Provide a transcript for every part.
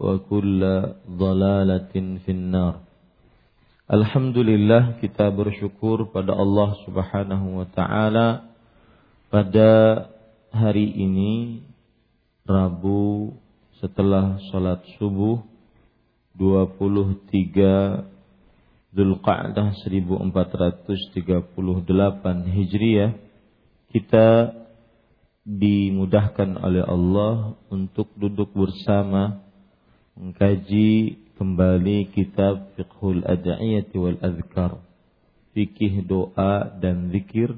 وكل ضلالة في النار Alhamdulillah kita bersyukur pada Allah Subhanahu wa taala pada hari ini Rabu setelah salat subuh 23 Dzulqa'dah 1438 Hijriah kita dimudahkan oleh Allah untuk duduk bersama mengkaji kembali kitab Fiqhul Ad'iyati wal Azkar fikih doa dan zikir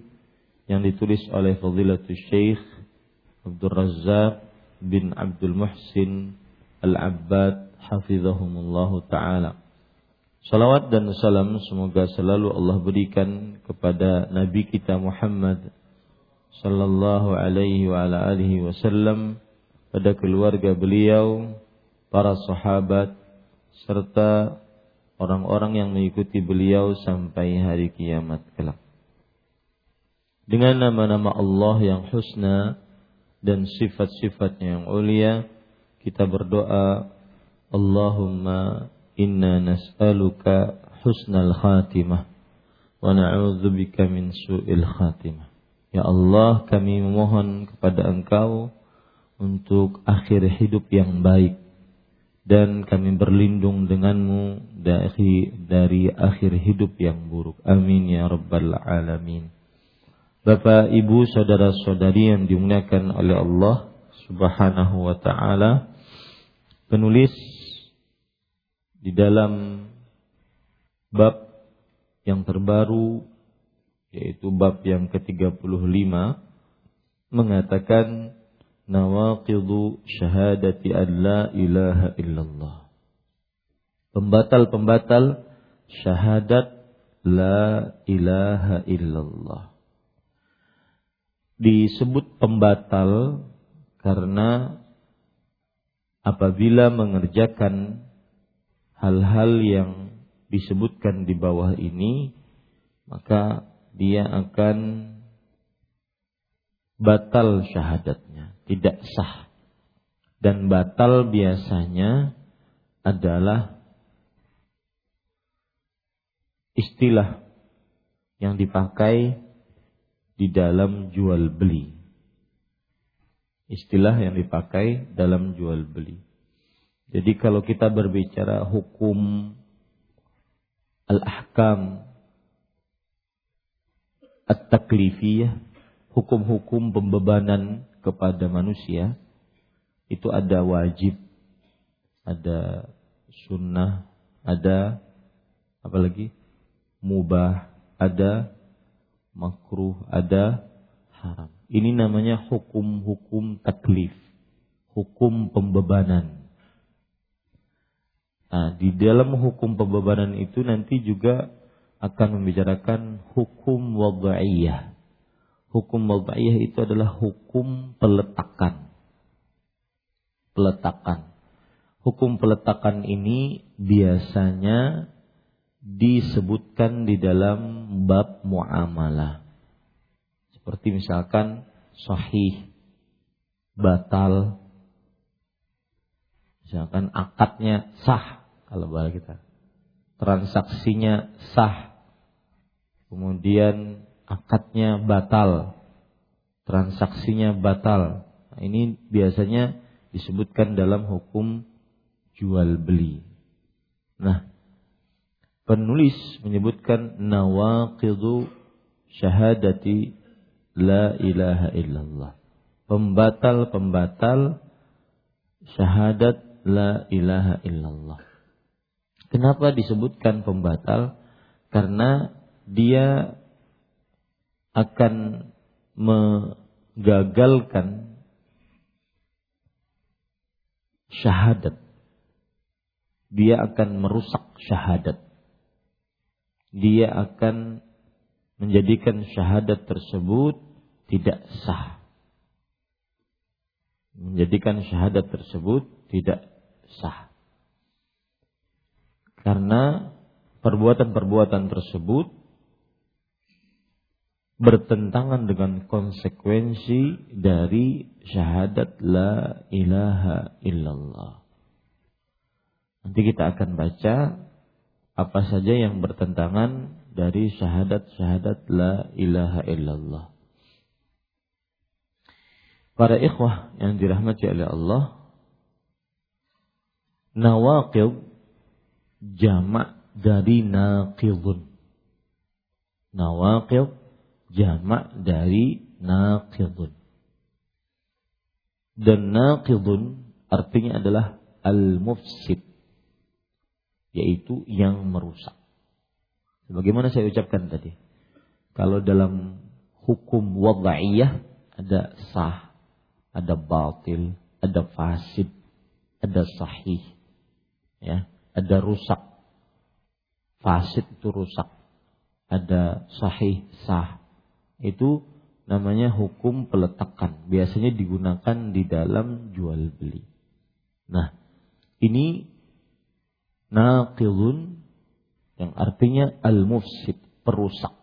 yang ditulis oleh Fadilatul Syekh Abdul Razzaq bin Abdul Muhsin Al-Abbad hafizahumullahu taala. Salawat dan salam semoga selalu Allah berikan kepada Nabi kita Muhammad sallallahu alaihi wa ala alihi wasallam pada keluarga beliau, para sahabat serta orang-orang yang mengikuti beliau sampai hari kiamat kelak. Dengan nama-nama Allah yang husna dan sifat-sifatnya yang ulia, kita berdoa, Allahumma inna nas'aluka husnal khatimah wa na'udzubika min su'il khatimah. Ya Allah, kami memohon kepada Engkau untuk akhir hidup yang baik dan kami berlindung denganmu dari dari akhir hidup yang buruk. Amin ya rabbal alamin. Bapak, Ibu, saudara-saudari yang dimuliakan oleh Allah Subhanahu wa taala, penulis di dalam bab yang terbaru yaitu bab yang ke-35 mengatakan nawaqidu syahadati an la ilaha illallah. Pembatal-pembatal syahadat la ilaha illallah. Disebut pembatal karena apabila mengerjakan hal-hal yang disebutkan di bawah ini, maka dia akan batal syahadatnya, tidak sah. Dan batal biasanya adalah istilah yang dipakai di dalam jual beli. Istilah yang dipakai dalam jual beli. Jadi kalau kita berbicara hukum al-ahkam at-taklifiyah hukum-hukum pembebanan kepada manusia itu ada wajib, ada sunnah, ada apa lagi? mubah, ada makruh, ada haram. Ini namanya hukum-hukum taklif, hukum pembebanan. Nah, di dalam hukum pembebanan itu nanti juga akan membicarakan hukum wad'iyah. Hukum wad'iyah itu adalah hukum peletakan. Peletakan. Hukum peletakan ini biasanya disebutkan di dalam bab muamalah. Seperti misalkan sahih, batal, misalkan akadnya sah kalau bahasa kita. Transaksinya sah. Kemudian akadnya batal. Transaksinya batal. Nah, ini biasanya disebutkan dalam hukum jual beli. Nah, penulis menyebutkan nawaqidu syahadati la ilaha illallah. Pembatal-pembatal syahadat la ilaha illallah. Kenapa disebutkan pembatal? Karena dia akan menggagalkan syahadat. Dia akan merusak syahadat. Dia akan menjadikan syahadat tersebut tidak sah. Menjadikan syahadat tersebut tidak sah. Karena perbuatan-perbuatan tersebut bertentangan dengan konsekuensi dari syahadat la ilaha illallah. Nanti kita akan baca apa saja yang bertentangan dari syahadat-syahadat la ilaha illallah. Para ikhwah yang dirahmati oleh Allah, nawaqid jamak dari naqidun. Nawaqid jamak dari naqidun. Dan naqidun artinya adalah al-mufsid yaitu yang merusak. Sebagaimana saya ucapkan tadi. Kalau dalam hukum wada'iyah ada sah, ada batil, ada fasid, ada sahih. Ya, ada rusak. Fasid itu rusak. Ada sahih, sah. Itu namanya hukum peletakan. Biasanya digunakan di dalam jual beli. Nah, ini naqilun yang artinya al-mufsid, perusak.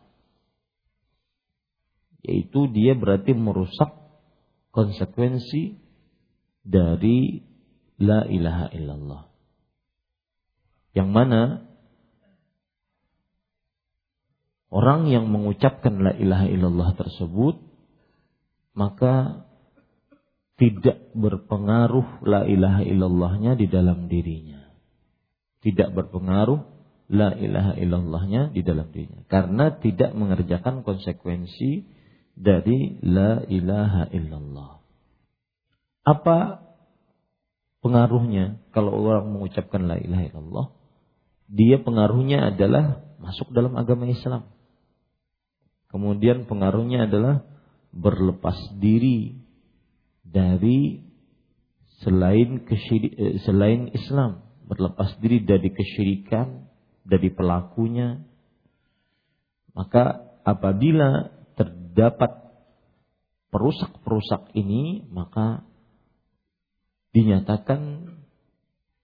Yaitu dia berarti merusak konsekuensi dari la ilaha illallah. Yang mana orang yang mengucapkan la ilaha illallah tersebut maka tidak berpengaruh la ilaha illallahnya di dalam dirinya. Tidak berpengaruh la ilaha illallahnya di dalam dirinya karena tidak mengerjakan konsekuensi dari la ilaha illallah. Apa pengaruhnya kalau orang mengucapkan la ilaha illallah? Dia pengaruhnya adalah masuk dalam agama Islam. Kemudian pengaruhnya adalah berlepas diri dari selain eh, selain Islam, berlepas diri dari kesyirikan, dari pelakunya. Maka apabila terdapat perusak-perusak ini, maka dinyatakan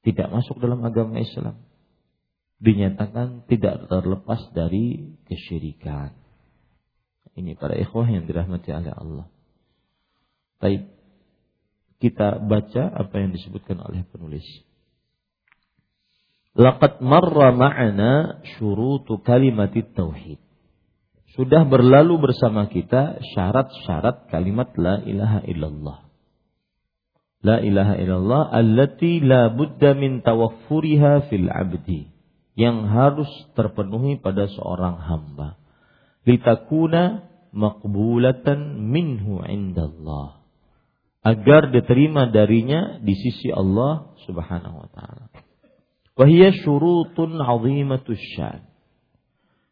tidak masuk dalam agama Islam. Dinyatakan tidak terlepas dari kesyirikan. Ini para ikhwah yang dirahmati oleh Allah. Baik, kita baca apa yang disebutkan oleh penulis. Laqad marra ma'ana syurutu kalimat tauhid. Sudah berlalu bersama kita syarat-syarat kalimat la ilaha illallah. La ilaha illallah allati la budda min tawaffuriha fil abdi. Yang harus terpenuhi pada seorang hamba. Litakuna maqbulatan minhu indallah. Agar diterima darinya di sisi Allah subhanahu wa ta'ala. Wahia syurutun azimatus syan.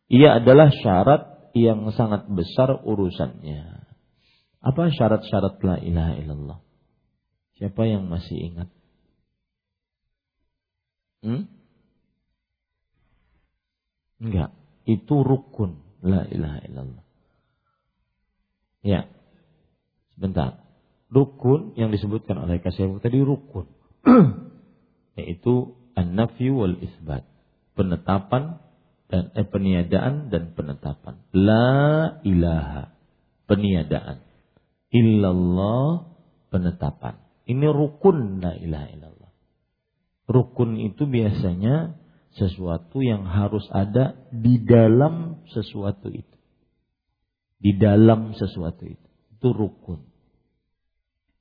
Ia adalah syarat yang sangat besar urusannya. Apa syarat-syarat la ilaha illallah? Siapa yang masih ingat? Hmm? Enggak, itu rukun la ilaha illallah. Ya. Sebentar. Rukun yang disebutkan oleh Kasih tadi rukun. Yaitu an-nafyu wal isbat. Penetapan dan eh, peniadaan dan penetapan. La ilaha. Peniadaan. Illallah penetapan. Ini rukun la ilaha illallah. Rukun itu biasanya sesuatu yang harus ada di dalam sesuatu itu. Di dalam sesuatu itu. Itu rukun.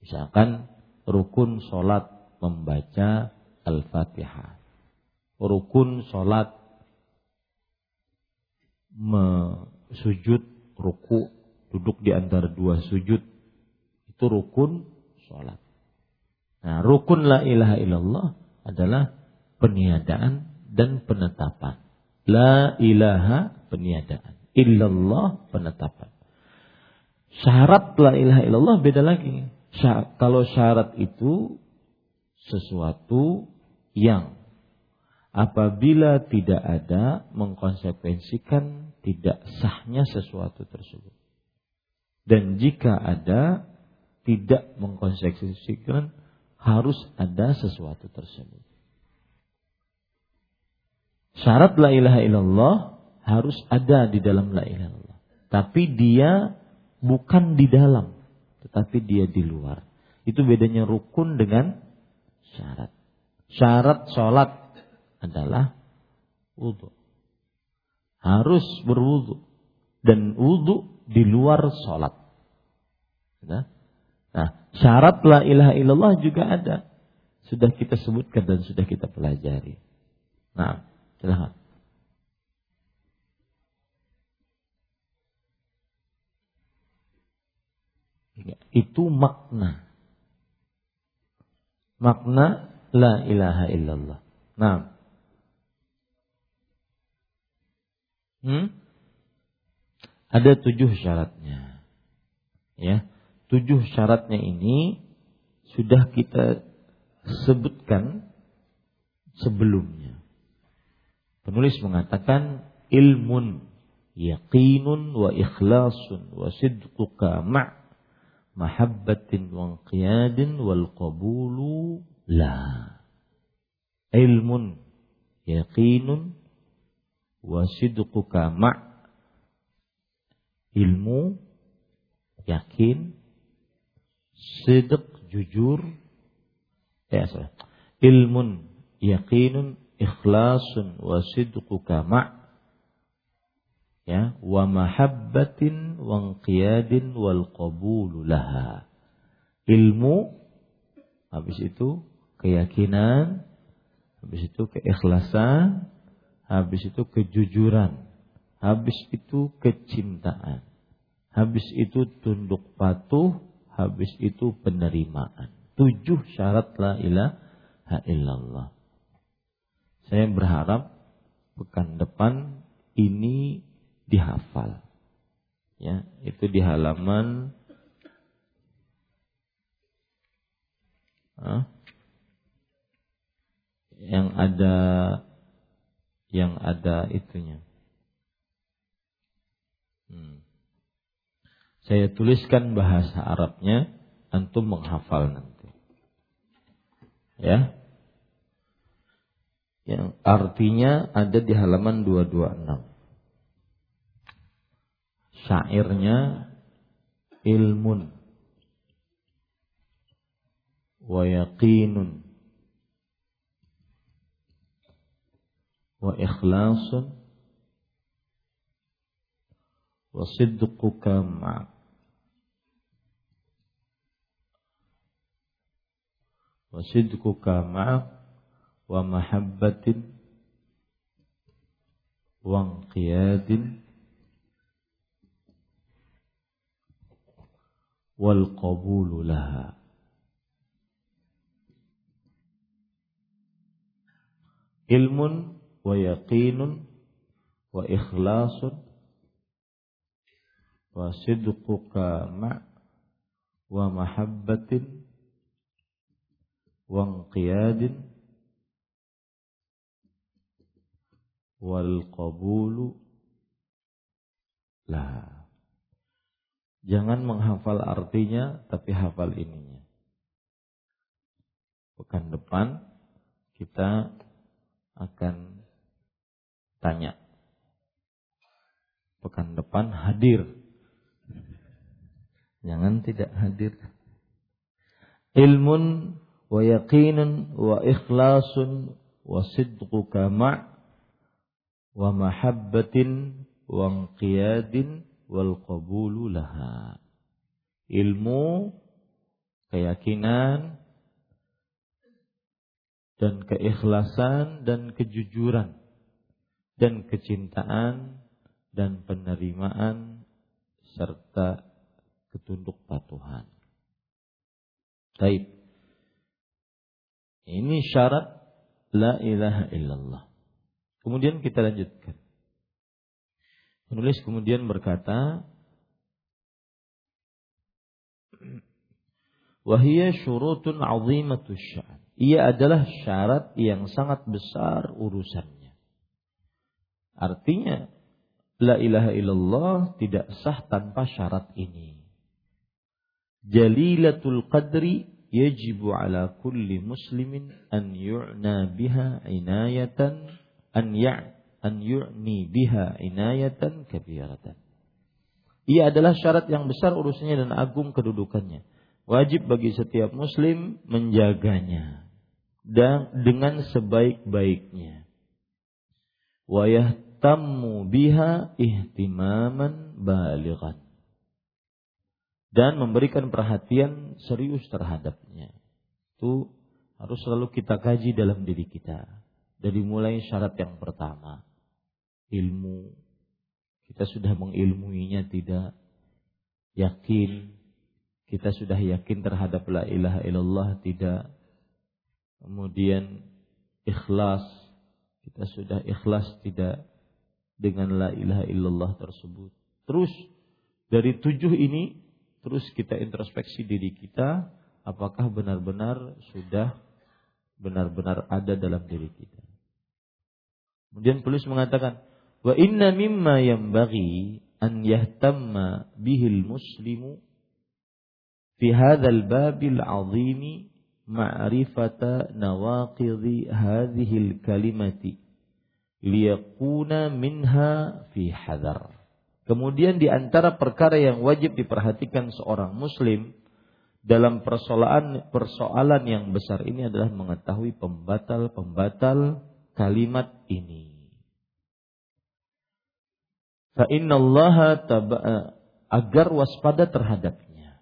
Misalkan rukun sholat membaca Al-Fatihah. Rukun sholat sujud ruku duduk di antara dua sujud itu rukun sholat. Nah, rukun la ilaha illallah adalah peniadaan dan penetapan. La ilaha peniadaan. Illallah penetapan. Syarat la ilaha illallah beda lagi. Kalau syarat itu sesuatu yang apabila tidak ada mengkonsekuensikan tidak sahnya sesuatu tersebut. Dan jika ada tidak mengkonsekuensikan harus ada sesuatu tersebut. Syarat la ilaha illallah harus ada di dalam la ilaha illallah. Tapi dia bukan di dalam, tetapi dia di luar. Itu bedanya rukun dengan syarat. Syarat sholat adalah wudhu. Harus berwudhu. Dan wudhu di luar sholat. Nah, syarat la ilaha illallah juga ada. Sudah kita sebutkan dan sudah kita pelajari. Nah, Silahkan. Ya, itu makna. Makna la ilaha illallah. Nah. Hmm? Ada tujuh syaratnya. Ya, tujuh syaratnya ini sudah kita sebutkan sebelumnya. Penulis mengatakan ilmun yaqinun wa ikhlasun wa sidquka ma' mahabbatin wa qiyadin wal qabulu la. Ilmun yaqinun wa sidquka ma' ilmu yakin sidq jujur ya salah ilmun yaqinun ikhlasun wa sidquka ma' ya wa mahabbatin wa qiyadin wal qabulu laha. Ilmu habis itu keyakinan habis itu keikhlasan habis itu kejujuran habis itu kecintaan habis itu tunduk patuh habis itu penerimaan. Tujuh syarat la ilaha illallah saya berharap pekan depan ini dihafal. Ya, itu di halaman huh? yang ada yang ada itunya. Hmm. Saya tuliskan bahasa Arabnya, antum menghafal nanti. Ya, yang artinya ada di halaman 226. Syairnya ilmun. Wa yaqinun. Wa ikhlasun. Wa sidquka ma' wa sidquka ومحبة وانقياد والقبول لها. علم ويقين وإخلاص وصدقك مع ومحبة وانقياد wal qabulu lah. Jangan menghafal artinya tapi hafal ininya. Pekan depan kita akan tanya. Pekan depan hadir. Jangan tidak hadir. Ilmun wa yaqinun wa ikhlasun wa sidquka ma' wa mahabbatin wa qiyadin wal qabulu laha. Ilmu, keyakinan, dan keikhlasan dan kejujuran dan kecintaan dan penerimaan serta ketunduk patuhan. Baik. Ini syarat la ilaha illallah. Kemudian kita lanjutkan. Penulis kemudian berkata, Wahia syurutun azimatus sya'an. Ia adalah syarat yang sangat besar urusannya. Artinya, La ilaha illallah tidak sah tanpa syarat ini. Jalilatul qadri yajibu ala kulli muslimin an yu'na biha inayatan an ya' an yu'ni biha inayatan kabiratan. Ia adalah syarat yang besar urusannya dan agung kedudukannya. Wajib bagi setiap muslim menjaganya dan dengan sebaik-baiknya. Wa yahtammu biha ihtimaman balighan. Dan memberikan perhatian serius terhadapnya. Itu harus selalu kita kaji dalam diri kita dari mulai syarat yang pertama, ilmu. Kita sudah mengilmuinya tidak yakin. Kita sudah yakin terhadap la ilaha illallah tidak. Kemudian ikhlas. Kita sudah ikhlas tidak dengan la ilaha illallah tersebut. Terus dari tujuh ini terus kita introspeksi diri kita apakah benar-benar sudah benar-benar ada dalam diri kita. Kemudian penulis mengatakan, wa inna mimma bagi an yahtamma bihil muslimu fi hadzal babil azimi ma'rifata nawaqidhi hadhil kalimati liyakuna minha fi hadar. Kemudian di antara perkara yang wajib diperhatikan seorang muslim dalam persoalan persoalan yang besar ini adalah mengetahui pembatal-pembatal kalimat ini. Fa Allah agar waspada terhadapnya.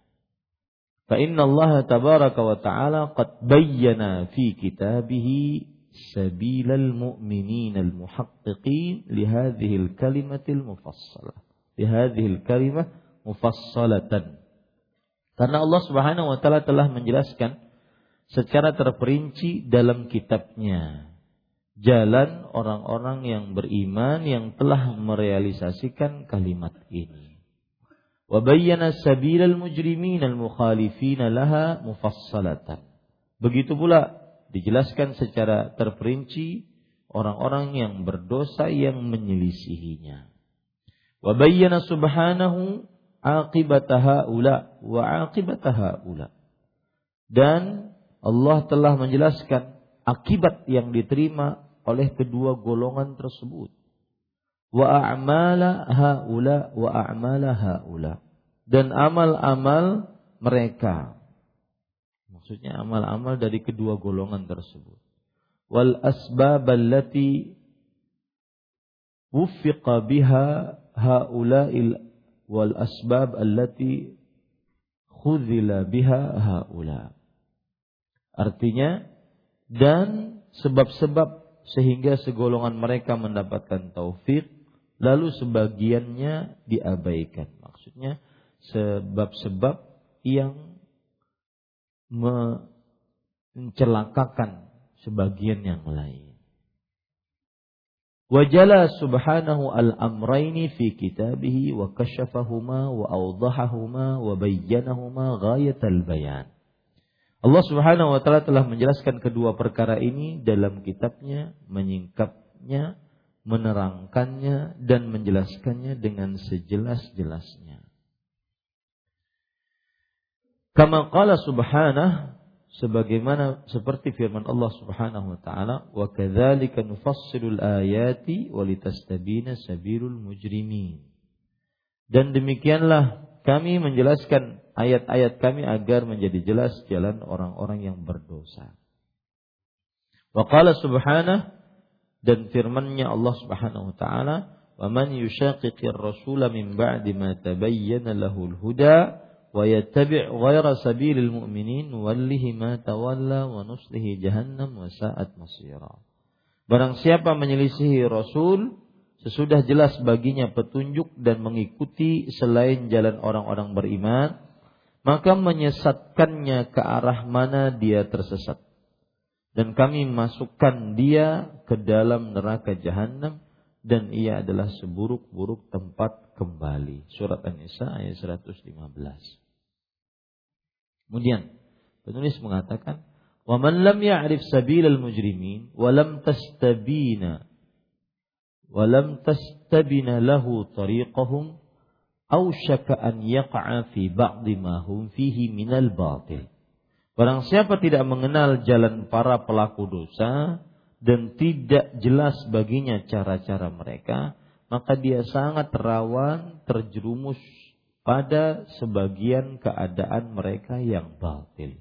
Fa Allah tabaraka wa ta'ala qad bayyana fi kitabih sabilal mu'minin al muhaqqiqin li hadhihi al kalimatil mufassalah. Li hadhihi al kalimah mufassalatan. Karena Allah Subhanahu wa taala telah menjelaskan secara terperinci dalam kitabnya jalan orang-orang yang beriman yang telah merealisasikan kalimat ini. Wa bayyana sabilal mujrimin al-mukhalifin laha mufassalatan. Begitu pula dijelaskan secara terperinci orang-orang yang berdosa yang menyelisihinya. Wa bayyana subhanahu aqibataha ula wa aqibataha ula. Dan Allah telah menjelaskan akibat yang diterima oleh kedua golongan tersebut. Wa a'mala haula wa a'mala haula. Dan amal-amal mereka. Maksudnya amal-amal dari kedua golongan tersebut. Wal asbab allati wuffiqa biha haula'il wal asbab allati khudhila biha haula. Artinya dan sebab-sebab sehingga segolongan mereka mendapatkan taufik lalu sebagiannya diabaikan. Maksudnya sebab-sebab yang mencelakakan sebagian yang lain. Wajala subhanahu al-amraini fi kitabih wa kashafahuma wa awdahahuma wa bayyanahuma ghayatal bayan. Allah Subhanahu wa taala telah menjelaskan kedua perkara ini dalam kitabnya, menyingkapnya, menerangkannya dan menjelaskannya dengan sejelas-jelasnya. Kama qala subhanahu sebagaimana seperti firman Allah Subhanahu wa taala wa kadzalika nufassilul ayati walitastabina sabilul mujrimin dan demikianlah kami menjelaskan ayat-ayat kami agar menjadi jelas jalan orang-orang yang berdosa. Wa qala subhanahu dan firman-Nya Allah Subhanahu wa taala, "Wa man yushaqiqir rasula min ba'di ma tabayyana lahul huda wa yattabi' ghayra sabilil mu'minin wallihi ma tawalla wa nuslihi jahannam wa sa'at masira." Barang siapa menyelisihi Rasul, sesudah jelas baginya petunjuk dan mengikuti selain jalan orang-orang beriman, maka menyesatkannya ke arah mana dia tersesat. Dan kami masukkan dia ke dalam neraka jahanam dan ia adalah seburuk-buruk tempat kembali. Surat An-Nisa ayat 115. Kemudian penulis mengatakan, "Wa man lam ya'rif sabilal mujrimin wa lam tastabina wa lam tastabina lahu tariqahum aw syaka an yaqa'a fi ba'di fihi minal batil." Barang siapa tidak mengenal jalan para pelaku dosa dan tidak jelas baginya cara-cara mereka, maka dia sangat rawan terjerumus pada sebagian keadaan mereka yang batil.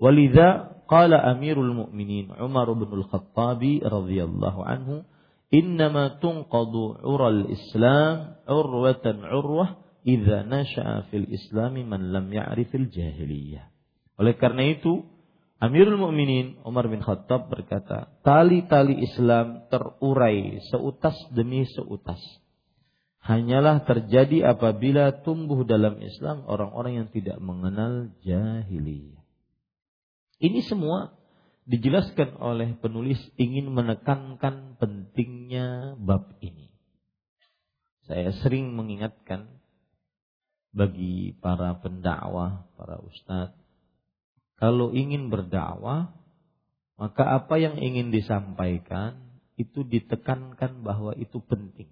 Walidha qala Amirul Mukminin Umar bin Al-Khattab radhiyallahu anhu, "Innama tunqadu 'ural Islam 'urwatan 'urwah idza nasha'a fil Islam man lam ya'rifil jahiliyah." Oleh karena itu, Amirul Mukminin Umar bin Khattab berkata, tali-tali Islam terurai seutas demi seutas hanyalah terjadi apabila tumbuh dalam Islam orang-orang yang tidak mengenal jahiliyah. Ini semua dijelaskan oleh penulis ingin menekankan pentingnya bab ini. Saya sering mengingatkan bagi para pendakwah, para ustadz, kalau ingin berdakwah, maka apa yang ingin disampaikan itu ditekankan bahwa itu penting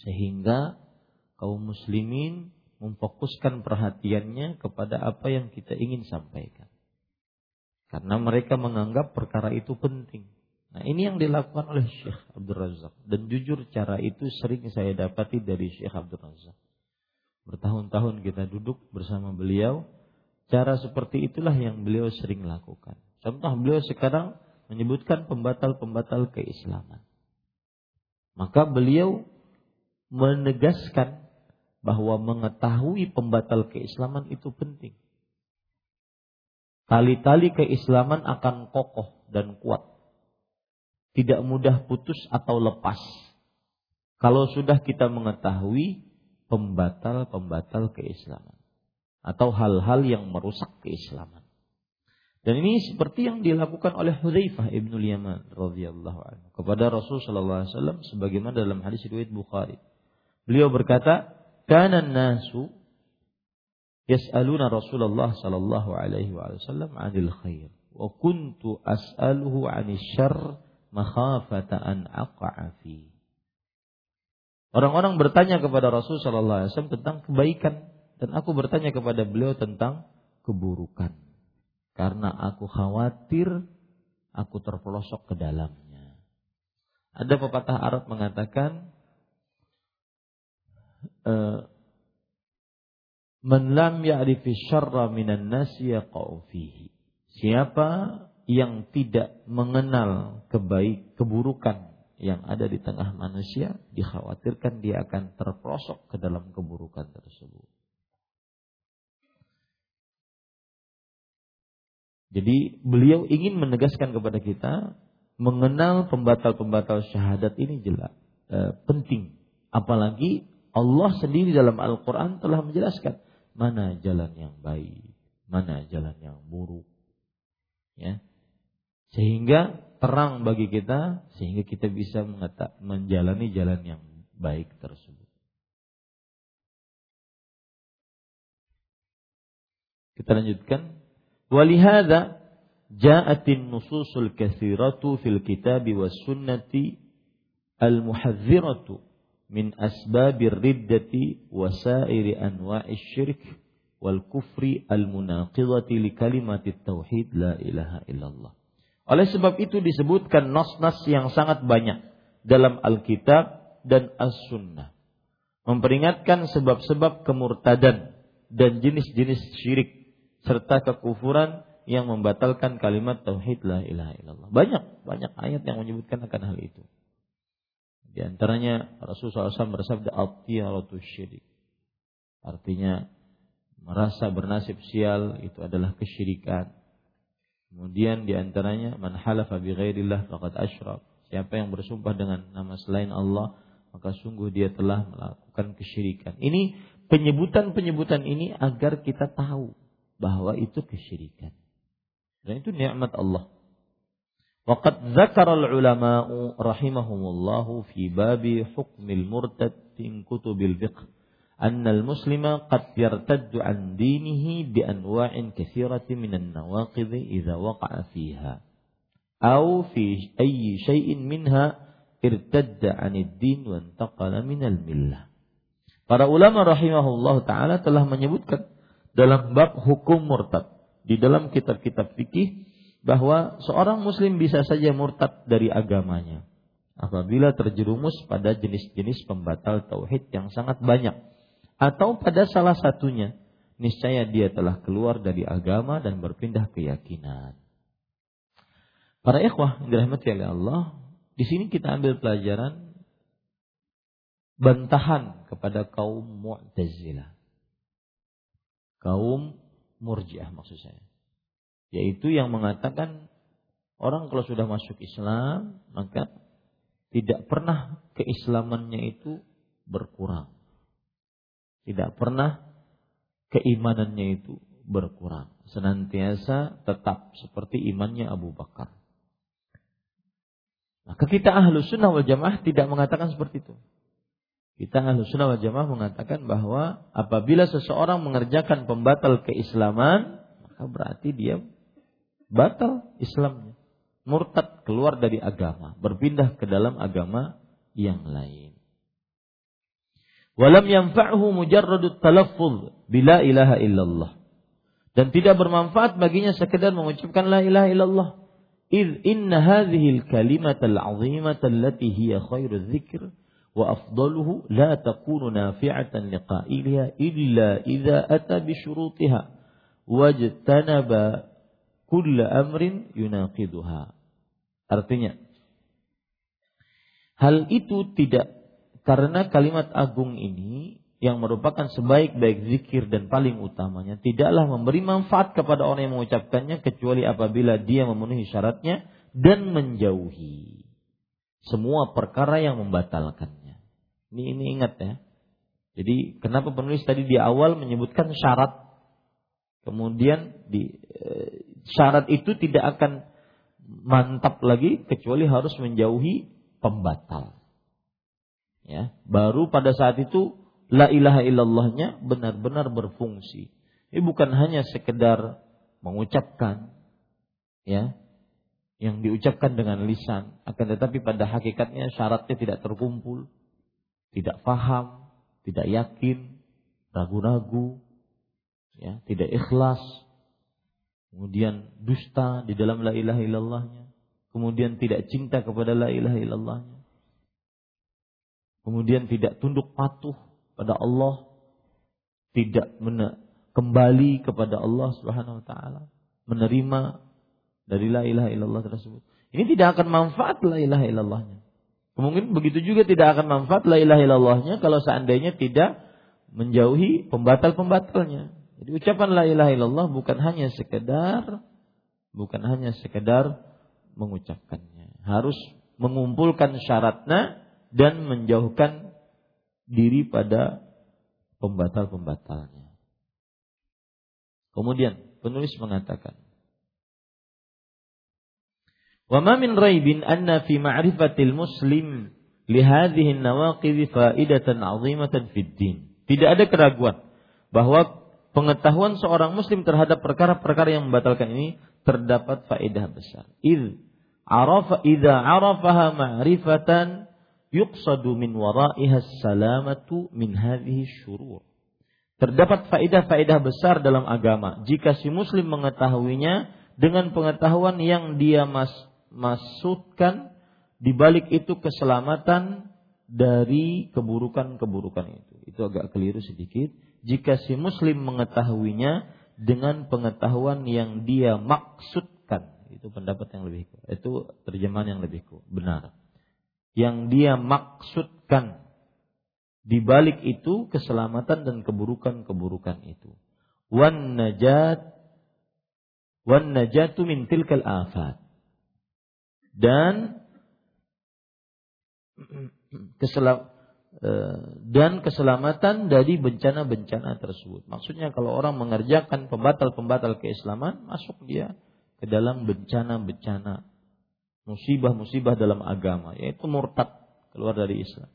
sehingga kaum muslimin memfokuskan perhatiannya kepada apa yang kita ingin sampaikan. Karena mereka menganggap perkara itu penting. Nah ini yang dilakukan oleh Syekh Abdul Razak. Dan jujur cara itu sering saya dapati dari Syekh Abdul Razak. Bertahun-tahun kita duduk bersama beliau. Cara seperti itulah yang beliau sering lakukan. Contoh beliau sekarang menyebutkan pembatal-pembatal keislaman. Maka beliau menegaskan bahwa mengetahui pembatal keislaman itu penting. Tali-tali keislaman akan kokoh dan kuat. Tidak mudah putus atau lepas. Kalau sudah kita mengetahui pembatal-pembatal keislaman. Atau hal-hal yang merusak keislaman. Dan ini seperti yang dilakukan oleh Hudzaifah ibnu Yaman radhiyallahu anhu kepada Rasul sallallahu alaihi wasallam sebagaimana dalam hadis riwayat Bukhari. Beliau berkata, "Kana nasu yas'aluna Rasulullah sallallahu alaihi wasallam 'anil khair wa kuntu as'aluhu 'anil syarr makhafata an aqa'a fi." Orang-orang bertanya kepada Rasul sallallahu alaihi wasallam tentang kebaikan dan aku bertanya kepada beliau tentang keburukan karena aku khawatir aku terpelosok ke dalamnya. Ada pepatah Arab mengatakan Eh, man lam ya'rifi syarra minan nasi yaqa'u fihi. Siapa yang tidak mengenal kebaik keburukan yang ada di tengah manusia, dikhawatirkan dia akan terprosok ke dalam keburukan tersebut. Jadi beliau ingin menegaskan kepada kita mengenal pembatal-pembatal syahadat ini jelas e, penting. Apalagi Allah sendiri dalam Al-Quran telah menjelaskan mana jalan yang baik, mana jalan yang buruk. Ya. Sehingga terang bagi kita sehingga kita bisa menjalani jalan yang baik tersebut. Kita lanjutkan. Walihada ja'atin nususul kathiratu fil kitabi was sunnati al-muhadziratu min asbabir riddati wa sairi anwa'is syirk wal kufri al-munaqidhati li kalimatit tauhid la ilaha illallah. Oleh sebab itu disebutkan nas-nas yang sangat banyak dalam Alkitab dan As-Sunnah. Memperingatkan sebab-sebab kemurtadan dan jenis-jenis syirik serta kekufuran yang membatalkan kalimat tauhid la ilaha illallah. Banyak banyak ayat yang menyebutkan akan hal itu. Di antaranya Rasulullah SAW bersabda al-tiyaratu syirik. Artinya merasa bernasib sial itu adalah kesyirikan. Kemudian di antaranya man halafa bi ghairillah faqad asyrak. Siapa yang bersumpah dengan nama selain Allah maka sungguh dia telah melakukan kesyirikan. Ini penyebutan-penyebutan ini agar kita tahu bahwa itu kesyirikan. Dan itu nikmat Allah. وقد ذكر العلماء رحمهم الله في باب حكم min kutubil fiqh anna al-muslima qad yartaddu an dinihi bi anwa'in katsiratin min an-nawaqidh idza waqa'a fiha aw fi ayyi shay'in minha irtadda an ad-din. Para ulama rahimahullah taala telah menyebutkan dalam bab hukum murtad di dalam kitab-kitab fikih bahwa seorang muslim bisa saja murtad dari agamanya apabila terjerumus pada jenis-jenis pembatal tauhid yang sangat banyak atau pada salah satunya niscaya dia telah keluar dari agama dan berpindah keyakinan. Para ikhwah dirahmati oleh Allah, di sini kita ambil pelajaran bantahan kepada kaum Mu'tazilah kaum murjiah maksud saya. Yaitu yang mengatakan orang kalau sudah masuk Islam maka tidak pernah keislamannya itu berkurang. Tidak pernah keimanannya itu berkurang. Senantiasa tetap seperti imannya Abu Bakar. Maka kita ahlu sunnah wal jamaah tidak mengatakan seperti itu. Kita ahlu sunnah wal jamaah mengatakan bahwa apabila seseorang mengerjakan pembatal keislaman, maka berarti dia batal Islamnya. Murtad keluar dari agama, berpindah ke dalam agama yang lain. Walam yanfa'hu mujarradut talaffuz bila ilaha illallah. Dan tidak bermanfaat baginya sekedar mengucapkan la ilaha illallah. إذ إن هذه الكلمة العظيمة التي هي خير الذكر وأفضله لا تكون نافعة لقائلها إلا إذا أتى بشروطها واجتنب kulla amrin yunaqiduha. Artinya, hal itu tidak karena kalimat agung ini yang merupakan sebaik-baik zikir dan paling utamanya tidaklah memberi manfaat kepada orang yang mengucapkannya kecuali apabila dia memenuhi syaratnya dan menjauhi semua perkara yang membatalkannya. Ini ini ingat ya. Jadi kenapa penulis tadi di awal menyebutkan syarat kemudian di eh, syarat itu tidak akan mantap lagi kecuali harus menjauhi pembatal. Ya, baru pada saat itu la ilaha illallahnya benar-benar berfungsi. Ini bukan hanya sekedar mengucapkan ya yang diucapkan dengan lisan akan tetapi pada hakikatnya syaratnya tidak terkumpul tidak paham, tidak yakin, ragu-ragu, ya, tidak ikhlas, kemudian dusta di dalam la ilaha illallahnya, kemudian tidak cinta kepada la ilaha illallahnya, kemudian tidak tunduk patuh pada Allah, tidak kembali kepada Allah Subhanahu wa taala, menerima dari la ilaha illallah tersebut. Ini tidak akan manfaat la ilaha illallahnya. Mungkin begitu juga tidak akan manfaat la ilaha illallahnya kalau seandainya tidak menjauhi pembatal-pembatalnya. Jadi ucapan la ilaha illallah bukan hanya sekedar bukan hanya sekedar mengucapkannya. Harus mengumpulkan syaratnya dan menjauhkan diri pada pembatal-pembatalnya. Kemudian penulis mengatakan Wa ma min raibin anna fi ma'rifatil muslim li hadhihi an-nawaqidh fa'idatan 'azimatan fid. Tidak ada keraguan bahwa pengetahuan seorang muslim terhadap perkara-perkara yang membatalkan ini terdapat faedah besar. Id arafa idza arafaha ma'rifatan yuqsadu min wara'iha salamatu min hadhihi syurur. Terdapat faedah-faedah besar dalam agama jika si muslim mengetahuinya dengan pengetahuan yang dia mas maksudkan di balik itu keselamatan dari keburukan-keburukan itu. Itu agak keliru sedikit. Jika si muslim mengetahuinya dengan pengetahuan yang dia maksudkan. Itu pendapat yang lebih itu terjemahan yang lebih benar. Yang dia maksudkan di balik itu keselamatan dan keburukan-keburukan itu. Wan najat wan najatu min tilkal afat dan keselam, Eh, dan keselamatan dari bencana-bencana tersebut. Maksudnya kalau orang mengerjakan pembatal-pembatal keislaman, masuk dia ke dalam bencana-bencana musibah-musibah dalam agama, yaitu murtad keluar dari Islam.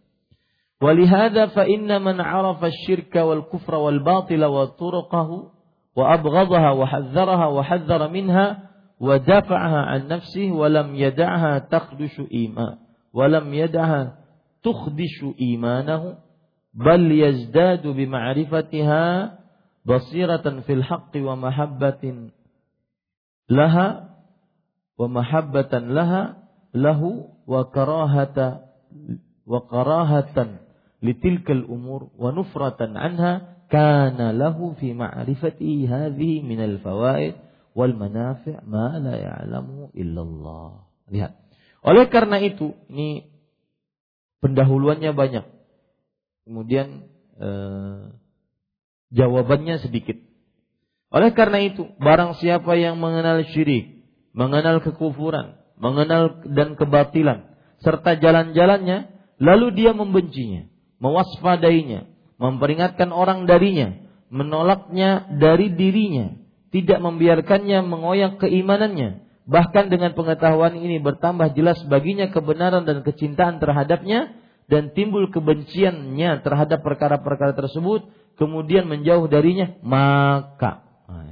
Walihada fa inna man arafa syirka wal kufra wal batila wa turqahu wa abghadaha wa hadzaraha wa hadzara minha wa dafa'aha an nafsihi wa lam yad'aha taqdushu iman wa lam yad'aha تخدش إيمانه بل يزداد بمعرفتها بصيرة في الحق ومحبة لها ومحبة لها له وكراهة وكراهة لتلك الأمور ونفرة عنها كان له في معرفته هذه من الفوائد wal manafi' ma la ya'lamu illallah. Lihat. Oleh karena itu, ini pendahuluannya banyak. Kemudian eh, jawabannya sedikit. Oleh karena itu, barang siapa yang mengenal syirik, mengenal kekufuran, mengenal dan kebatilan, serta jalan-jalannya, lalu dia membencinya, mewaspadainya, memperingatkan orang darinya, menolaknya dari dirinya, tidak membiarkannya mengoyak keimanannya. Bahkan dengan pengetahuan ini bertambah jelas baginya kebenaran dan kecintaan terhadapnya dan timbul kebenciannya terhadap perkara-perkara tersebut kemudian menjauh darinya maka. Nah,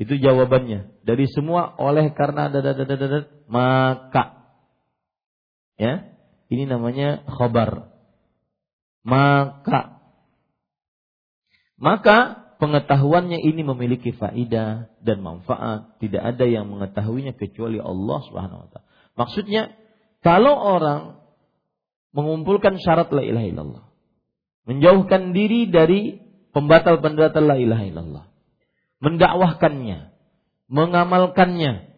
itu, jawabannya. Dari semua oleh karena maka. Ya ini namanya khobar maka. Maka pengetahuannya ini memiliki faidah dan manfaat. Tidak ada yang mengetahuinya kecuali Allah Subhanahu wa taala. Maksudnya, kalau orang mengumpulkan syarat la ilaha illallah, menjauhkan diri dari pembatal-pembatal la ilaha illallah, mendakwahkannya, mengamalkannya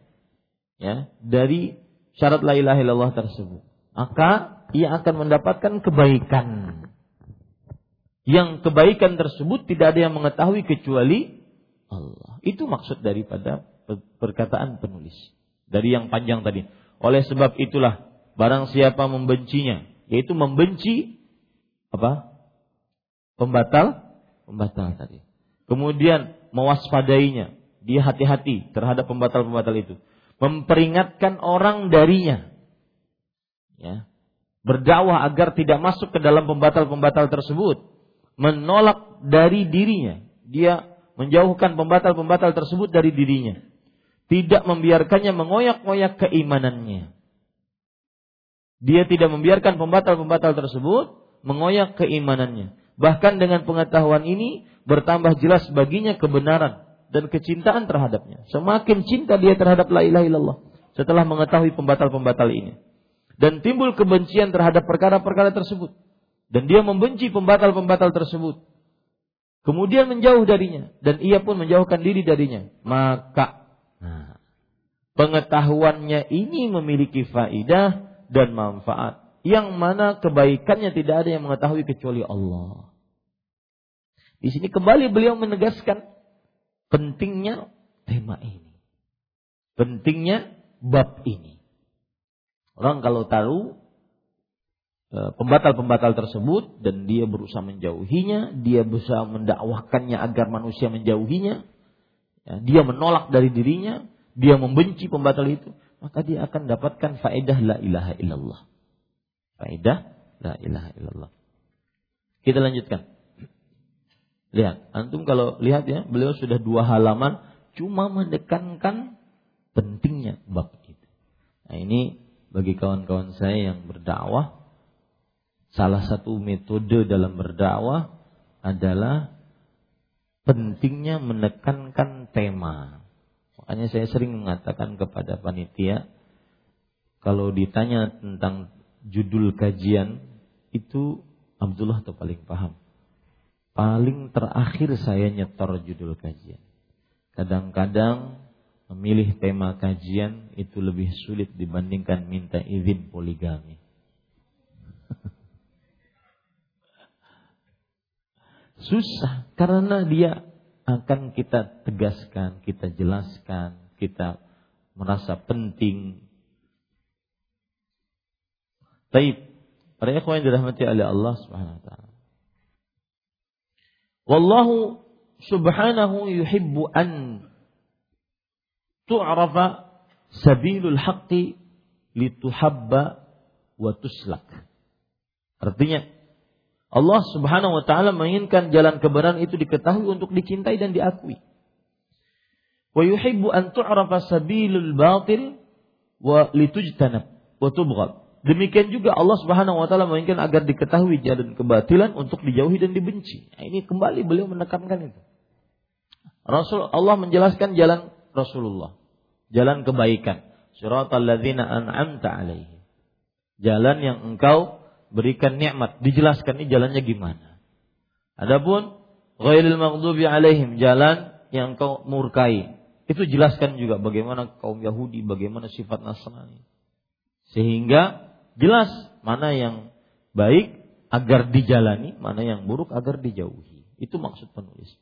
ya, dari syarat la ilaha illallah tersebut, maka ia akan mendapatkan kebaikan yang kebaikan tersebut tidak ada yang mengetahui kecuali Allah. Itu maksud daripada perkataan penulis. Dari yang panjang tadi. Oleh sebab itulah barang siapa membencinya, yaitu membenci apa? Pembatal, pembatal tadi. Kemudian mewaspadainya, dia hati-hati terhadap pembatal-pembatal itu. Memperingatkan orang darinya. Ya. Berdakwah agar tidak masuk ke dalam pembatal-pembatal tersebut menolak dari dirinya. Dia menjauhkan pembatal-pembatal tersebut dari dirinya. Tidak membiarkannya mengoyak-ngoyak keimanannya. Dia tidak membiarkan pembatal-pembatal tersebut mengoyak keimanannya. Bahkan dengan pengetahuan ini bertambah jelas baginya kebenaran dan kecintaan terhadapnya. Semakin cinta dia terhadap la ilaha illallah setelah mengetahui pembatal-pembatal ini. Dan timbul kebencian terhadap perkara-perkara tersebut dan dia membenci pembatal-pembatal tersebut. Kemudian menjauh darinya dan ia pun menjauhkan diri darinya. Maka nah, pengetahuannya ini memiliki faidah dan manfaat yang mana kebaikannya tidak ada yang mengetahui kecuali Allah. Di sini kembali beliau menegaskan pentingnya tema ini. Pentingnya bab ini. Orang kalau tahu pembatal-pembatal tersebut dan dia berusaha menjauhinya, dia berusaha mendakwahkannya agar manusia menjauhinya, ya, dia menolak dari dirinya, dia membenci pembatal itu, maka dia akan dapatkan faedah la ilaha illallah. Faedah la ilaha illallah. Kita lanjutkan. Lihat, antum kalau lihat ya, beliau sudah dua halaman cuma mendekankan pentingnya bab itu. Nah, ini bagi kawan-kawan saya yang berdakwah, salah satu metode dalam berdakwah adalah pentingnya menekankan tema. Makanya saya sering mengatakan kepada panitia, kalau ditanya tentang judul kajian, itu Abdullah tuh paling paham. Paling terakhir saya nyetor judul kajian. Kadang-kadang memilih tema kajian itu lebih sulit dibandingkan minta izin poligami. Susah karena dia akan kita tegaskan, kita jelaskan, kita merasa penting. Baik, para ikhwan yang dirahmati oleh Allah Subhanahu wa taala. Wallahu subhanahu yuhibbu an tu'rafa sabilul haqqi lituhabba wa tuslak. Artinya Allah Subhanahu wa taala menginginkan jalan kebenaran itu diketahui untuk dicintai dan diakui. Wa yuhibbu an tu'rafa sabilul batil wa litujtanab wa. Demikian juga Allah Subhanahu wa taala menginginkan agar diketahui jalan kebatilan untuk dijauhi dan dibenci. Nah, ini kembali beliau menekankan itu. Rasul Allah menjelaskan jalan Rasulullah, jalan kebaikan. Suratal ladzina an'amta alaihi. Jalan yang engkau berikan nikmat, dijelaskan ini jalannya gimana. Adapun ghairil maghdubi alaihim, jalan yang kau murkai. Itu jelaskan juga bagaimana kaum Yahudi, bagaimana sifat Nasrani. Sehingga jelas mana yang baik agar dijalani, mana yang buruk agar dijauhi. Itu maksud penulis.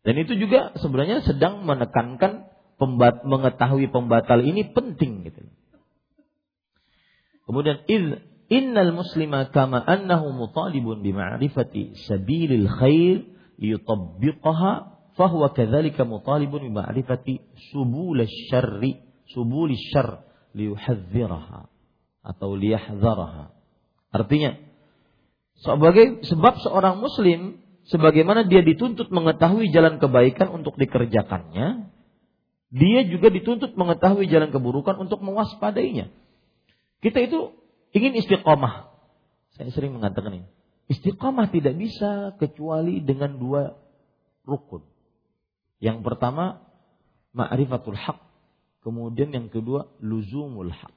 Dan itu juga sebenarnya sedang menekankan pembat, mengetahui pembatal ini penting gitu. Kemudian iz Innal muslima kama annahu mutalibun bima'rifati sabilil khair yutabbiqaha fahuwa kadzalika mutalibun bima'rifati subul syarri subul syarr liyuhadziraha atau liyahdharaha. Artinya sebagai sebab seorang muslim sebagaimana dia dituntut mengetahui jalan kebaikan untuk dikerjakannya, dia juga dituntut mengetahui jalan keburukan untuk mewaspadainya. Kita itu ingin istiqomah. Saya sering mengatakan ini. Istiqomah tidak bisa kecuali dengan dua rukun. Yang pertama, ma'rifatul haq. Kemudian yang kedua, luzumul haq.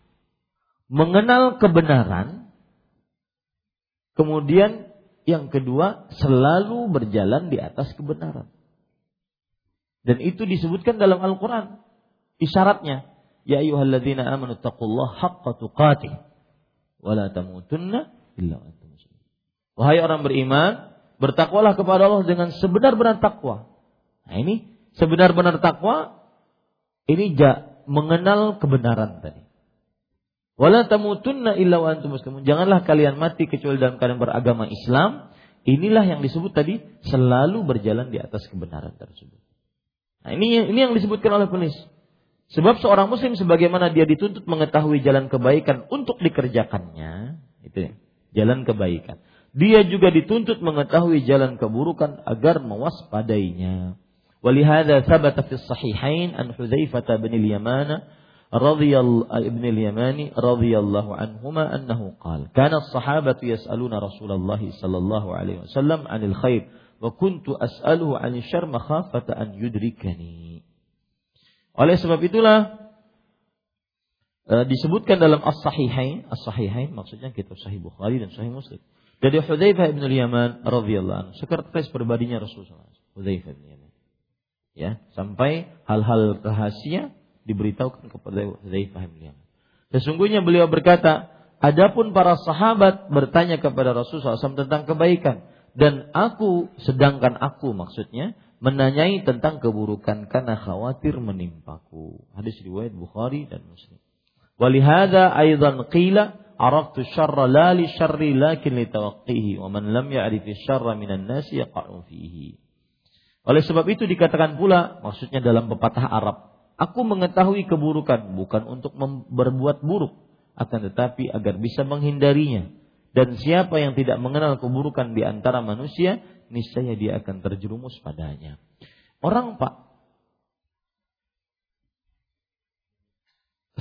Mengenal kebenaran. Kemudian yang kedua, selalu berjalan di atas kebenaran. Dan itu disebutkan dalam Al-Quran. Isyaratnya. Ya ayuhalladzina amanu taqullah haqqa tuqatih wala tamutunna illa antum muslimun. Wahai orang beriman, bertakwalah kepada Allah dengan sebenar-benar takwa. Nah ini sebenar-benar takwa ini ja, mengenal kebenaran tadi. Wala tamutunna illa wa antum muslimun. Janganlah kalian mati kecuali dalam keadaan beragama Islam. Inilah yang disebut tadi selalu berjalan di atas kebenaran tersebut. Nah, ini ini yang disebutkan oleh penulis. Sebab seorang muslim sebagaimana dia dituntut mengetahui jalan kebaikan untuk dikerjakannya, itu ya, jalan kebaikan. Dia juga dituntut mengetahui jalan keburukan agar mewaspadainya. Walihada sabata fi sahihain an Hudzaifah bin al-Yaman radhiyallahu ibn al-Yamani radhiyallahu anhuma annahu qala kana as-sahabatu yas'aluna Rasulullah sallallahu alaihi wasallam 'anil khair wa kuntu as'aluhu 'anil syarr makhafata an yudrikani. Oleh sebab itulah e, disebutkan dalam As-Sahihain, As-Sahihain maksudnya kitab Sahih Bukhari dan Sahih Muslim. Dari Hudzaifah bin Yaman radhiyallahu anhu, sekretaris pribadinya Rasulullah Hudzaifah bin Yaman. Ya, sampai hal-hal rahasia diberitahukan kepada Hudzaifah bin Yaman. Sesungguhnya beliau berkata, adapun para sahabat bertanya kepada Rasulullah SAW tentang kebaikan dan aku sedangkan aku maksudnya menanyai tentang keburukan karena khawatir menimpaku. Hadis riwayat Bukhari dan Muslim. Walihada aidan qila araftu syarra la li syarri lakin li tawaqqihi wa man lam ya'rif syarra minan nasi yaqa'u fihi. Oleh sebab itu dikatakan pula maksudnya dalam pepatah Arab, Aku mengetahui keburukan bukan untuk berbuat buruk, akan tetapi agar bisa menghindarinya. Dan siapa yang tidak mengenal keburukan di antara manusia, niscaya dia akan terjerumus padanya. Orang Pak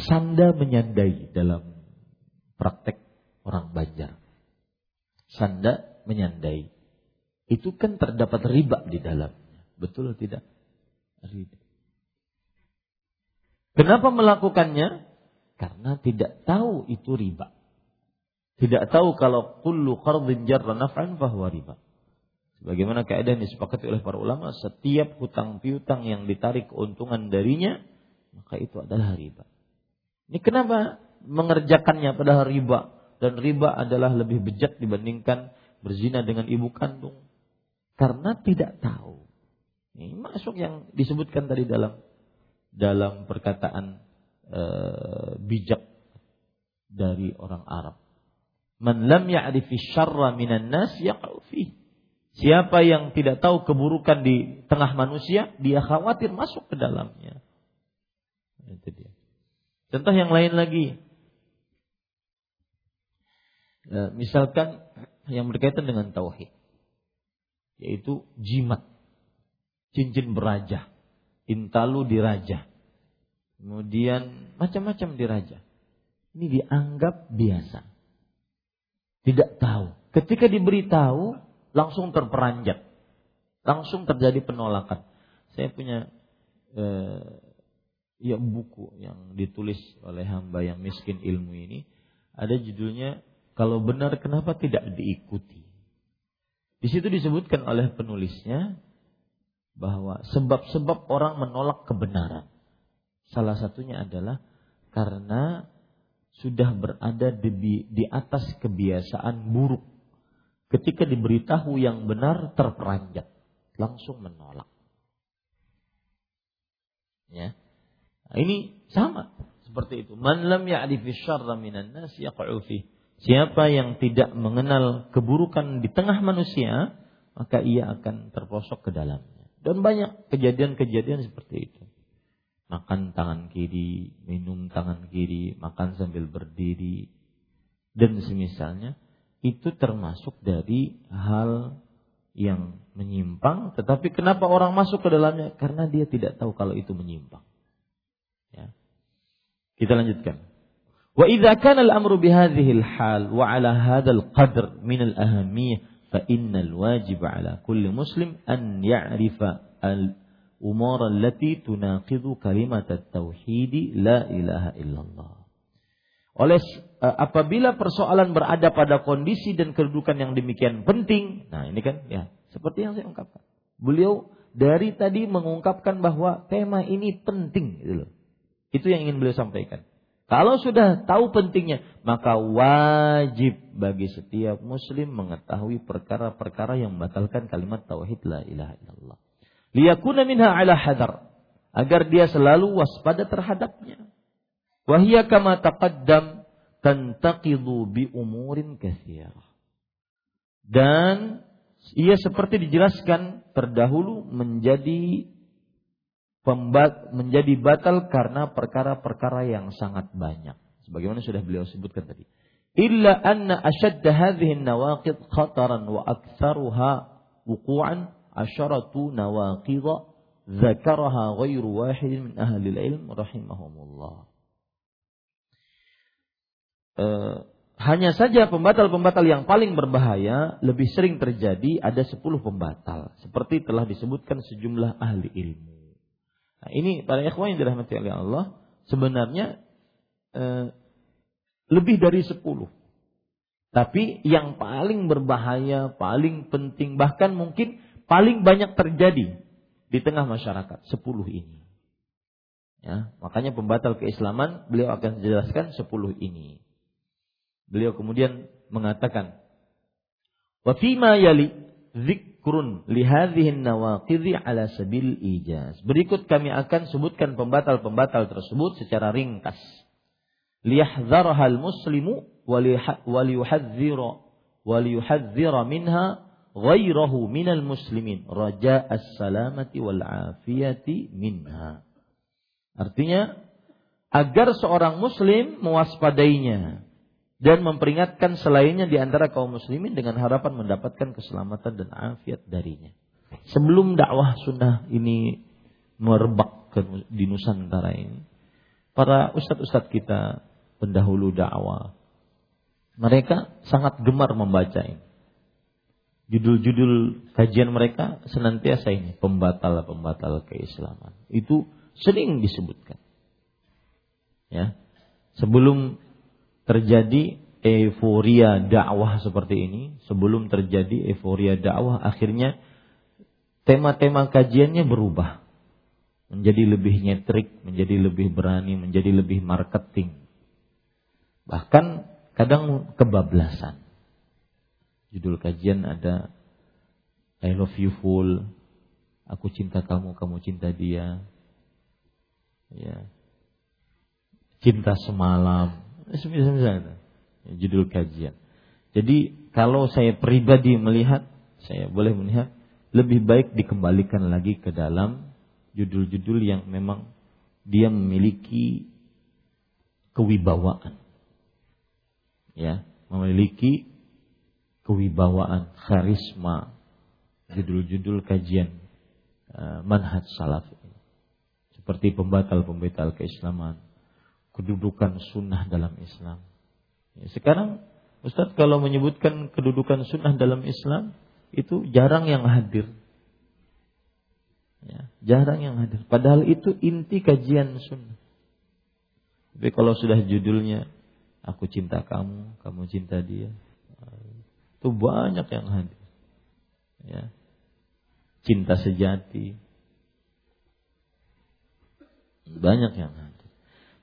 sanda menyandai dalam praktek orang Banjar. Sanda menyandai. Itu kan terdapat riba di dalamnya. Betul atau tidak? Riba. Kenapa melakukannya? Karena tidak tahu itu riba. Tidak tahu kalau kullu qardin jarra naf'an fahuwa riba. Sebagaimana kaidah yang disepakati oleh para ulama, setiap hutang piutang yang ditarik keuntungan darinya, maka itu adalah riba. Ini kenapa mengerjakannya padahal riba? Dan riba adalah lebih bejat dibandingkan berzina dengan ibu kandung. Karena tidak tahu. Ini masuk yang disebutkan tadi dalam dalam perkataan e, bijak dari orang Arab. Man lam ya'rifi syarra minan nas yaqa'u Siapa yang tidak tahu keburukan di tengah manusia, dia khawatir masuk ke dalamnya. Itu dia. Contoh yang lain lagi. E, misalkan yang berkaitan dengan tauhid. Yaitu jimat. Cincin beraja intalu diraja. Kemudian macam-macam diraja. Ini dianggap biasa. Tidak tahu. Ketika diberitahu, langsung terperanjat. Langsung terjadi penolakan. Saya punya eh, ya buku yang ditulis oleh hamba yang miskin ilmu ini. Ada judulnya, kalau benar kenapa tidak diikuti. Di situ disebutkan oleh penulisnya, bahwa sebab-sebab orang menolak kebenaran. Salah satunya adalah karena sudah berada di, di atas kebiasaan buruk. Ketika diberitahu yang benar terperanjat, langsung menolak. Ya. Nah, ini sama seperti itu. Man lam ya'rifi syarra minan nas yaqa'u Siapa yang tidak mengenal keburukan di tengah manusia, maka ia akan terprosok ke dalamnya. Dan banyak kejadian-kejadian seperti itu. Makan tangan kiri, minum tangan kiri, makan sambil berdiri, dan semisalnya itu termasuk dari hal yang menyimpang. Tetapi kenapa orang masuk ke dalamnya? Karena dia tidak tahu kalau itu menyimpang. Ya. Kita lanjutkan. Wa idza kana al-amru bi hadhihi al-hal wa ala hadha al-qadr min al-ahamiyah fa inna al-wajib ala kulli muslim an ya'rifa al-umur allati tunaqidu kalimat at-tauhid la ilaha illallah. Oleh apabila persoalan berada pada kondisi dan kedudukan yang demikian penting, nah ini kan ya seperti yang saya ungkapkan. Beliau dari tadi mengungkapkan bahwa tema ini penting gitu loh. Itu yang ingin beliau sampaikan. Kalau sudah tahu pentingnya, maka wajib bagi setiap muslim mengetahui perkara-perkara yang membatalkan kalimat tauhid la ilaha illallah. Liyakuna minha ala hadar. Agar dia selalu waspada terhadapnya. Wahia kama taqaddam tantaqidu bi umurin kathirah. Dan ia seperti dijelaskan terdahulu menjadi pembat, menjadi batal karena perkara-perkara yang sangat banyak. Sebagaimana sudah beliau sebutkan tadi. Illa anna ashadda hadhihi nawaqid khataran wa aktsaruha wuqu'an asharatu nawaqid zakaraha ghairu wahid min ahli ilm rahimahumullah. Uh, hanya saja pembatal-pembatal yang paling berbahaya lebih sering terjadi ada 10 pembatal seperti telah disebutkan sejumlah ahli ilmu. Nah, ini para ikhwan yang dirahmati oleh Allah sebenarnya eh, lebih dari sepuluh. Tapi yang paling berbahaya, paling penting, bahkan mungkin paling banyak terjadi di tengah masyarakat, sepuluh ini. Ya, makanya pembatal keislaman beliau akan jelaskan sepuluh ini. Beliau kemudian mengatakan, "Wa fima yali zikrun lihadhihi nawaqidhi ala sabil ijaz. Berikut kami akan sebutkan pembatal-pembatal tersebut secara ringkas. Liyahdharha al-muslimu waliyuhadzira waliyuhadzira minha ghairahu minal muslimin raja as-salamati wal afiyati minha. Artinya agar seorang muslim mewaspadainya dan memperingatkan selainnya di antara kaum muslimin dengan harapan mendapatkan keselamatan dan afiat darinya. Sebelum dakwah sunnah ini merebak di Nusantara ini, para ustadz-ustadz kita pendahulu dakwah, mereka sangat gemar membaca ini. Judul-judul kajian mereka senantiasa ini pembatal-pembatal keislaman. Itu sering disebutkan. Ya. Sebelum terjadi euforia dakwah seperti ini, sebelum terjadi euforia dakwah akhirnya tema-tema kajiannya berubah. Menjadi lebih nyetrik, menjadi lebih berani, menjadi lebih marketing. Bahkan kadang kebablasan. Judul kajian ada I love you full, aku cinta kamu, kamu cinta dia. Ya. Cinta semalam. Judul kajian. Jadi kalau saya pribadi melihat, saya boleh melihat lebih baik dikembalikan lagi ke dalam judul-judul yang memang dia memiliki kewibawaan. Ya, memiliki kewibawaan, karisma, judul-judul kajian uh, manhaj salaf seperti pembatal-pembatal keislaman, kedudukan sunnah dalam Islam. Ya, sekarang Ustadz kalau menyebutkan kedudukan sunnah dalam Islam itu jarang yang hadir. Ya, jarang yang hadir. Padahal itu inti kajian sunnah. Tapi kalau sudah judulnya aku cinta kamu, kamu cinta dia, itu banyak yang hadir. Ya. Cinta sejati. Banyak yang hadir.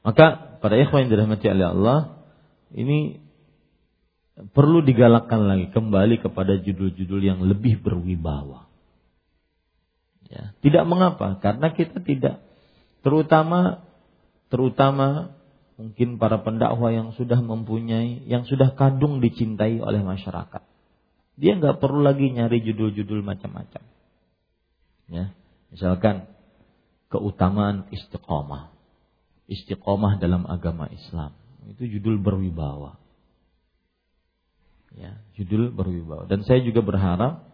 Maka pada ikhwan yang dirahmati oleh Allah, ini perlu digalakkan lagi kembali kepada judul-judul yang lebih berwibawa. Ya, tidak mengapa, karena kita tidak terutama terutama mungkin para pendakwah yang sudah mempunyai, yang sudah kadung dicintai oleh masyarakat. Dia nggak perlu lagi nyari judul-judul macam-macam. Ya, misalkan keutamaan istiqomah, istiqomah dalam agama Islam itu judul berwibawa. Ya, judul berwibawa. Dan saya juga berharap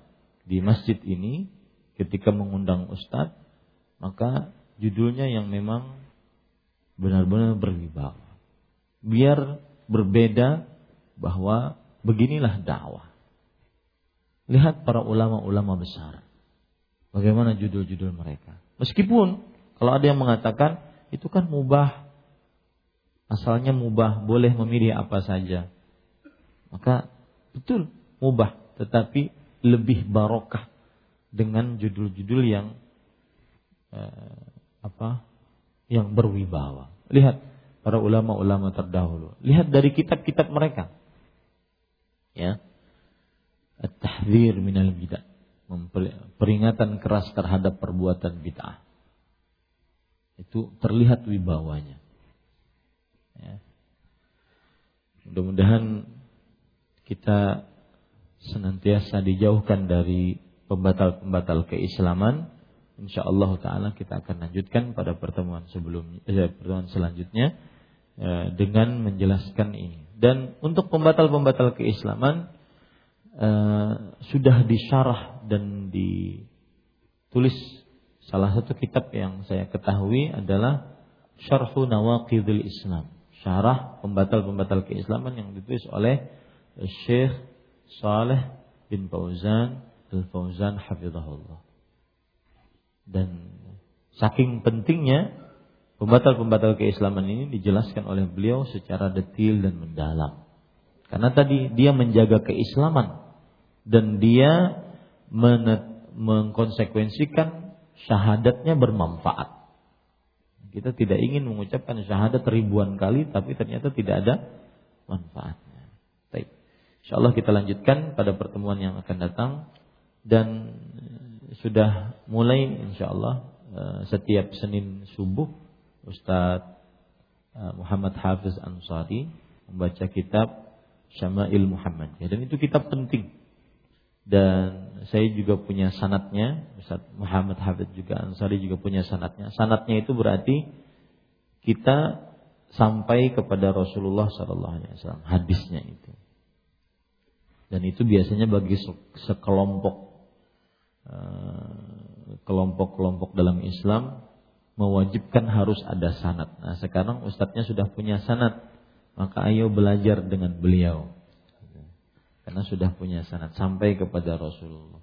di masjid ini ketika mengundang ustadz, maka judulnya yang memang benar-benar berwibawa. Biar berbeda bahwa beginilah dakwah. Lihat para ulama-ulama besar. Bagaimana judul-judul mereka. Meskipun kalau ada yang mengatakan itu kan mubah. Asalnya mubah, boleh memilih apa saja. Maka betul mubah, tetapi lebih barokah dengan judul-judul yang eh, apa yang berwibawa. Lihat para ulama-ulama terdahulu. Lihat dari kitab-kitab mereka. Ya. At-tahdzir minal bid'ah. Peringatan keras terhadap perbuatan bid'ah. Itu terlihat wibawanya. Ya. Mudah-mudahan kita senantiasa dijauhkan dari pembatal-pembatal keislaman insyaallah taala kita akan lanjutkan pada pertemuan sebelumnya eh, pertemuan selanjutnya eh, dengan menjelaskan ini. Dan untuk pembatal-pembatal keislaman eh, sudah disyarah dan ditulis salah satu kitab yang saya ketahui adalah Syarhu Nawaqidul Islam. Syarah pembatal-pembatal keislaman yang ditulis oleh Syekh Saleh bin Fauzan Al-Fauzan hafizahullah. Dan saking pentingnya pembatal-pembatal keislaman ini dijelaskan oleh beliau secara detail dan mendalam. Karena tadi dia menjaga keislaman dan dia mengkonsekuensikan syahadatnya bermanfaat. Kita tidak ingin mengucapkan syahadat ribuan kali tapi ternyata tidak ada manfaatnya. Baik. Insyaallah kita lanjutkan pada pertemuan yang akan datang dan sudah mulai insya Allah eh, setiap Senin subuh Ustadz eh, Muhammad Hafiz Ansari membaca kitab Syama'il Muhammad dan itu kitab penting dan saya juga punya sanatnya Ustadz Muhammad Hafiz juga Ansari juga punya sanatnya sanatnya itu berarti kita sampai kepada Rasulullah Sallallahu Alaihi Wasallam hadisnya itu dan itu biasanya bagi sekelompok eh, kelompok-kelompok dalam Islam mewajibkan harus ada sanat. Nah sekarang ustadznya sudah punya sanat, maka ayo belajar dengan beliau. Karena sudah punya sanat sampai kepada Rasulullah.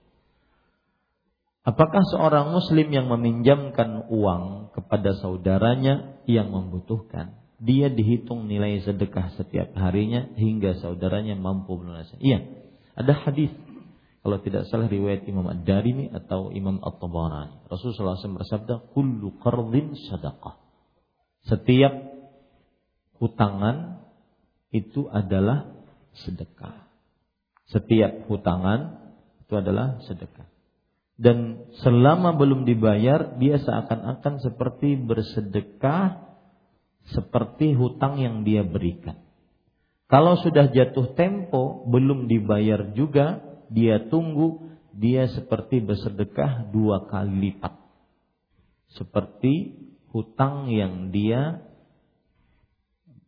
Apakah seorang muslim yang meminjamkan uang kepada saudaranya yang membutuhkan, dia dihitung nilai sedekah setiap harinya hingga saudaranya mampu melunasi? Iya, ada hadis kalau tidak salah riwayat Imam Ad-Darimi atau Imam At-Tabarani. Rasulullah SAW bersabda, "Kullu qardin sadaqah." Setiap hutangan itu adalah sedekah. Setiap hutangan itu adalah sedekah. Dan selama belum dibayar, dia seakan-akan seperti bersedekah seperti hutang yang dia berikan. Kalau sudah jatuh tempo, belum dibayar juga, dia tunggu, dia seperti bersedekah dua kali lipat. Seperti hutang yang dia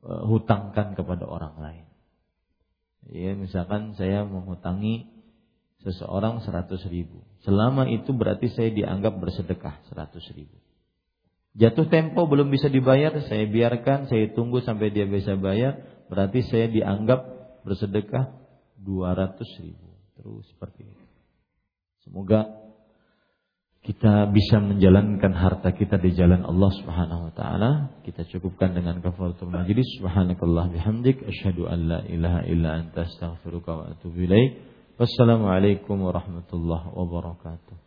uh, hutangkan kepada orang lain. Ya, misalkan saya menghutangi seseorang seratus ribu. Selama itu berarti saya dianggap bersedekah seratus ribu. Jatuh tempo belum bisa dibayar, saya biarkan, saya tunggu sampai dia bisa bayar, berarti saya dianggap bersedekah dua ratus ribu. Terus seperti itu. Semoga kita bisa menjalankan harta kita di jalan Allah Subhanahu wa taala. Kita cukupkan dengan kafaratul majlis. Subhanakallah bihamdik asyhadu an la ilaha illa anta astaghfiruka wa atubu ilaik. Wassalamualaikum warahmatullahi wabarakatuh.